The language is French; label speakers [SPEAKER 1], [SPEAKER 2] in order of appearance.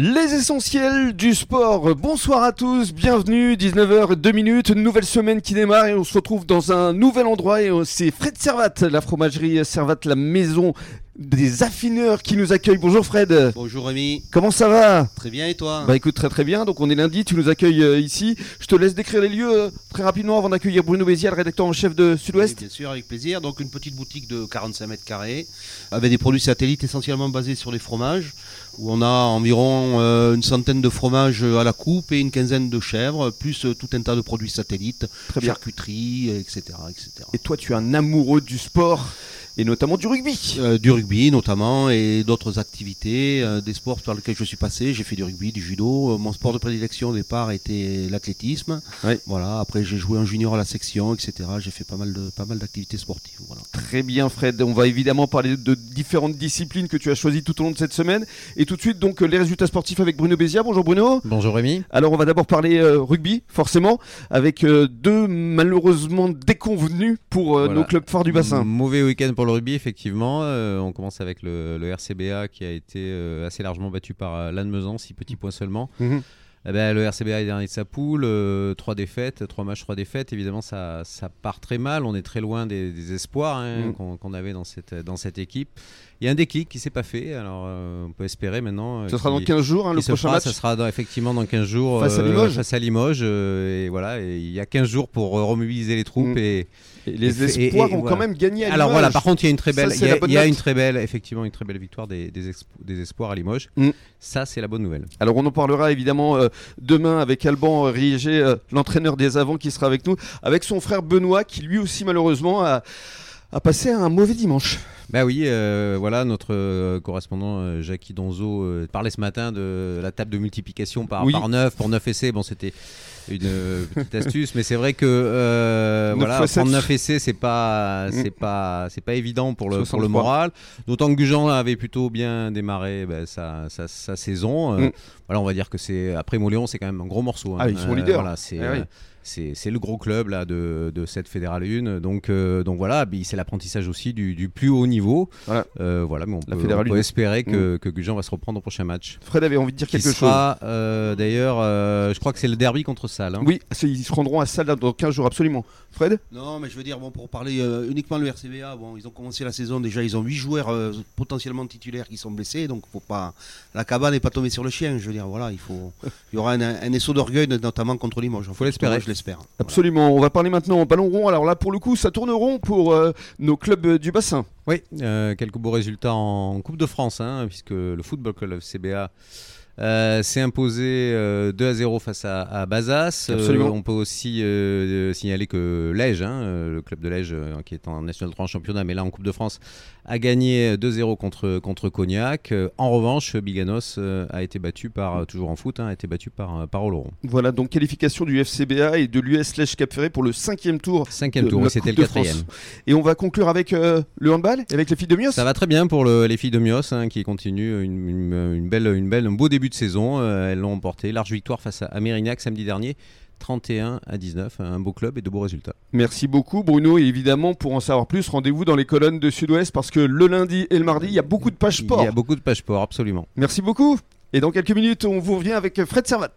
[SPEAKER 1] Les essentiels du sport. Bonsoir à tous, bienvenue, 19h02 minutes, nouvelle semaine qui démarre et on se retrouve dans un nouvel endroit et c'est Fred Servat, la fromagerie Servat, la maison des affineurs qui nous accueillent. Bonjour Fred.
[SPEAKER 2] Bonjour Rémi.
[SPEAKER 1] Comment ça va?
[SPEAKER 2] Très bien et toi?
[SPEAKER 1] Bah écoute très très bien. Donc on est lundi, tu nous accueilles euh, ici. Je te laisse décrire les lieux euh, très rapidement avant d'accueillir Bruno Bézial, le rédacteur en chef de Sud-Ouest.
[SPEAKER 2] Oui, bien sûr, avec plaisir. Donc une petite boutique de 45 mètres carrés avec des produits satellites essentiellement basés sur les fromages où on a environ euh, une centaine de fromages à la coupe et une quinzaine de chèvres, plus tout un tas de produits satellites,
[SPEAKER 1] Très bien.
[SPEAKER 2] charcuterie, etc., etc.
[SPEAKER 1] Et toi tu es un amoureux du sport et notamment du rugby.
[SPEAKER 2] Euh, du rugby notamment et d'autres activités, euh, des sports par lesquels je suis passé. J'ai fait du rugby, du judo. Euh, mon sport de prédilection au départ était l'athlétisme.
[SPEAKER 1] Ouais.
[SPEAKER 2] Voilà. Après j'ai joué en junior à la section, etc. J'ai fait pas mal de pas mal d'activités sportives. Voilà.
[SPEAKER 1] Très bien Fred, on va évidemment parler de différentes disciplines que tu as choisies tout au long de cette semaine. Et tout de suite donc les résultats sportifs avec Bruno Bézia. Bonjour Bruno.
[SPEAKER 3] Bonjour Rémi.
[SPEAKER 1] Alors on va d'abord parler euh, rugby, forcément, avec euh, deux malheureusement déconvenus pour euh,
[SPEAKER 3] Voilà.
[SPEAKER 1] nos clubs forts du bassin.
[SPEAKER 3] Mauvais week-end pour le rugby, effectivement. Euh, on commence avec le, le RCBA qui a été euh, assez largement battu par euh, Lannemezan, 6 petits points seulement.
[SPEAKER 1] Mhm.
[SPEAKER 3] Eh ben, le RCBA est dernier de sa poule, 3 défaites, 3 matchs, 3 défaites. Évidemment, ça, ça part très mal. On est très loin des, des espoirs hein,
[SPEAKER 1] Mhm.
[SPEAKER 3] qu'on avait dans cette, dans cette équipe. Il y a un déclic qui s'est pas fait. Alors, euh, on peut espérer maintenant. euh,
[SPEAKER 1] Ce sera dans
[SPEAKER 3] qu'il-
[SPEAKER 1] 15 jours hein, le prochain
[SPEAKER 3] fera,
[SPEAKER 1] match.
[SPEAKER 3] Ça sera dans- effectivement dans 15 jours
[SPEAKER 1] Face à
[SPEAKER 3] euh,
[SPEAKER 1] Limoges.
[SPEAKER 3] face à Limoges, euh, et voilà, et il y a 15 jours pour euh, remobiliser les troupes
[SPEAKER 1] Mm.
[SPEAKER 3] et,
[SPEAKER 1] Et les
[SPEAKER 3] et-
[SPEAKER 1] espoirs
[SPEAKER 3] et
[SPEAKER 1] ont
[SPEAKER 3] voilà.
[SPEAKER 1] quand même gagné à
[SPEAKER 3] alors
[SPEAKER 1] Limoges.
[SPEAKER 3] voilà, par contre, il y a une très belle, il y a, y une très belle, effectivement, une très belle victoire des, des espoirs à Limoges.
[SPEAKER 1] Mm.
[SPEAKER 3] Ça, c'est la bonne nouvelle.
[SPEAKER 1] Alors on en parlera évidemment euh, demain avec Alban euh, Riégé, euh, l'entraîneur des avants qui sera avec nous, avec son frère Benoît qui lui aussi malheureusement a, a passé un mauvais dimanche.
[SPEAKER 3] Bah oui, euh, voilà, notre euh, correspondant euh, Jackie Donzo parlait ce matin de la table de multiplication par,
[SPEAKER 1] Oui.
[SPEAKER 3] par 9 pour 9 essais. Bon, c'était une petite astuce, mais c'est vrai que voilà, prendre 9 essais, c'est pas,
[SPEAKER 1] Mm.
[SPEAKER 3] c'est pas, c'est pas évident pour le, pour
[SPEAKER 1] 63.
[SPEAKER 3] le moral. D'autant que Gujan avait plutôt bien démarré ben, sa, sa, sa saison.
[SPEAKER 1] Mm.
[SPEAKER 3] Voilà, on va dire que c'est après Moléon, c'est quand même un gros morceau. hein.
[SPEAKER 1] Ah, ils sont leaders.
[SPEAKER 3] Voilà, c'est.
[SPEAKER 1] Ah oui.
[SPEAKER 3] C'est le gros club là de, de cette fédérale 1 donc euh, donc voilà c'est l'apprentissage aussi du, du plus haut niveau
[SPEAKER 1] Voilà.
[SPEAKER 3] Euh, voilà mais on
[SPEAKER 1] La
[SPEAKER 3] peut,
[SPEAKER 1] fédérale
[SPEAKER 3] on peut espérer que, que Gujan va se reprendre au prochain match
[SPEAKER 1] Fred avait envie de dire
[SPEAKER 3] qui
[SPEAKER 1] quelque
[SPEAKER 3] sera euh, d'ailleurs euh, je crois que c'est le derby contre Salle hein.
[SPEAKER 1] chose. Oui, ils se rendront à Salle dans 15 jours absolument. Fred?
[SPEAKER 2] Non, mais je veux dire, bon, pour parler euh, uniquement le RCBA, bon, ils ont commencé la saison déjà, ils ont 8 joueurs euh, potentiellement titulaires qui sont blessés, donc faut pas, la cabane n'est pas tombée sur le chien. Je veux dire, voilà, il faut, il y aura un, un essaut d'orgueil, notamment contre Limoges.
[SPEAKER 3] Faut l'espérer.
[SPEAKER 2] Voilà.
[SPEAKER 1] Absolument. On va parler maintenant en ballon rond. Alors là, pour le coup, ça tourne rond pour euh, nos clubs euh, du bassin.
[SPEAKER 3] Oui, euh, quelques beaux résultats en Coupe de France, hein, puisque le Football Club CBA s'est imposé euh, 2 à 0 face à, à Bazas. Euh, on peut aussi euh, signaler que Lège, hein, euh, le club de Lège, euh, qui est en National 3 en championnat, mais là en Coupe de France, a gagné 2-0 contre, contre Cognac. Euh, en revanche, Biganos euh, a été battu par, toujours en foot, hein, a été battu par, euh, par Oloron.
[SPEAKER 1] Voilà, donc qualification du FCBA et de l'US Lèche Cap Ferré pour le cinquième tour.
[SPEAKER 3] Cinquième
[SPEAKER 1] de
[SPEAKER 3] tour, et c'était le quatrième.
[SPEAKER 1] Et on va conclure avec euh, le handball, et avec les filles de Mios.
[SPEAKER 3] Ça va très bien pour le- les filles de Mios hein, qui continuent une, une- une belle, une belle, un beau début de saison. Euh, elles l'ont emporté. Large victoire face à, à Mérignac samedi dernier. 31 à 19, un beau club et de beaux résultats.
[SPEAKER 1] Merci beaucoup Bruno et évidemment pour en savoir plus rendez-vous dans les colonnes de Sud-Ouest parce que le lundi et le mardi il y a beaucoup de pages sport.
[SPEAKER 3] Il y a beaucoup de pages sport, absolument.
[SPEAKER 1] Merci beaucoup et dans quelques minutes on vous revient avec Fred Servat.